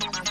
Bye.